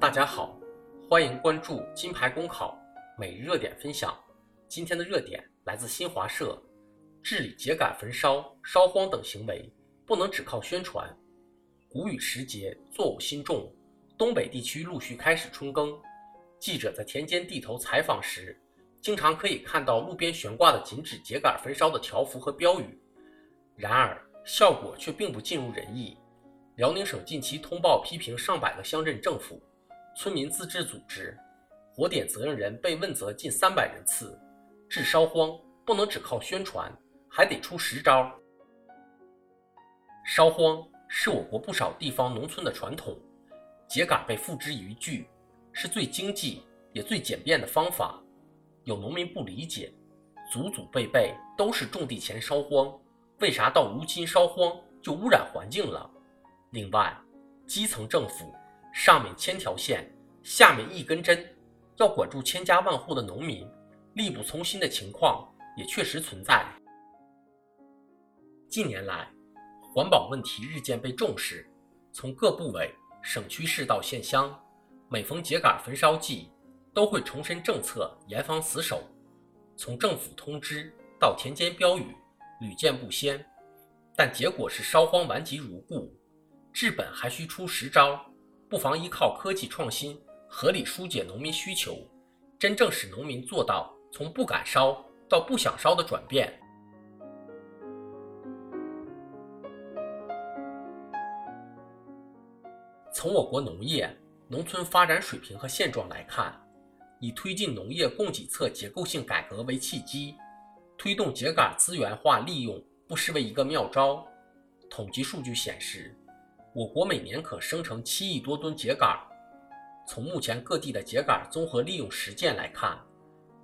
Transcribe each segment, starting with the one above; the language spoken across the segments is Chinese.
大家好，欢迎关注金牌公考每日热点分享。今天的热点来自新华社：治理秸秆焚烧、烧荒等行为不能只靠宣传。谷雨时节，作物新种，东北地区陆续开始春耕。记者在田间地头采访时，经常可以看到路边悬挂的禁止秸秆焚烧的条幅和标语。然而，效果却并不尽如人意。辽宁省近期通报批评上百个乡镇政府、村民自治组织，火点责任人被问责近三百人次。治烧荒不能只靠宣传，还得出实招。烧荒是我国不少地方农村的传统，秸秆被付之一炬，是最经济也最简便的方法。有农民不理解，祖祖辈辈都是种地前烧荒，为啥到如今烧荒就污染环境了？另外，基层政府上面千条线，下面一根针，要管住千家万户的农民，力不从心的情况也确实存在。近年来，环保问题日渐被重视，从各部委、省区市到县乡，每逢秸秆焚烧季，都会重申政策，严防死守。从政府通知到田间标语，屡见不鲜，但结果是烧荒顽疾如故。治本还需出实招，不妨依靠科技创新，合理疏解农民需求，真正使农民做到从不敢烧到不想烧的转变。从我国农业、农村发展水平和现状来看，以推进农业供给侧结构性改革为契机，推动秸秆资源化利用不失为一个妙招。统计数据显示。我国每年可生成七亿多吨秸秆。从目前各地的秸秆综合利用实践来看，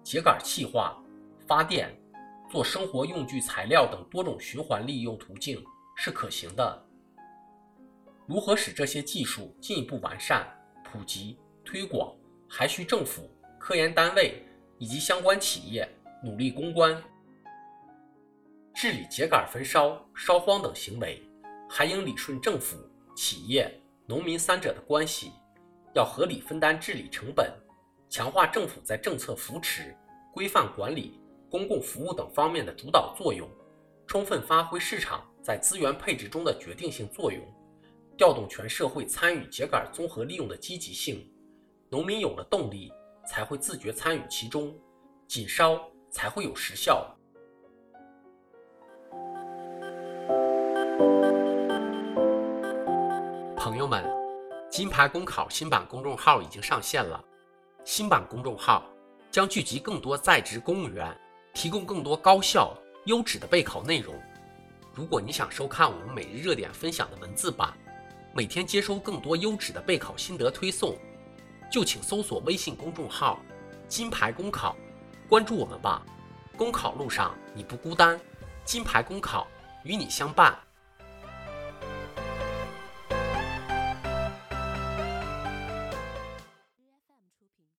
秸秆气化、发电、做生活用具材料等多种循环利用途径是可行的。如何使这些技术进一步完善、普及、推广，还需政府、科研单位以及相关企业努力攻关。治理秸秆焚烧、烧荒等行为，还应理顺政府。企业、农民三者的关系，要合理分担治理成本，强化政府在政策扶持、规范管理、公共服务等方面的主导作用，充分发挥市场在资源配置中的决定性作用，调动全社会参与秸秆综合利用的积极性。农民有了动力，才会自觉参与其中，紧烧才会有实效。朋友们，金牌公考新版公众号已经上线了。新版公众号将聚集更多在职公务员，提供更多高效优质的备考内容。如果你想收看我们每日热点分享的文字版，每天接收更多优质的备考心得推送，就请搜索微信公众号“金牌公考”，关注我们吧。公考路上你不孤单，金牌公考与你相伴。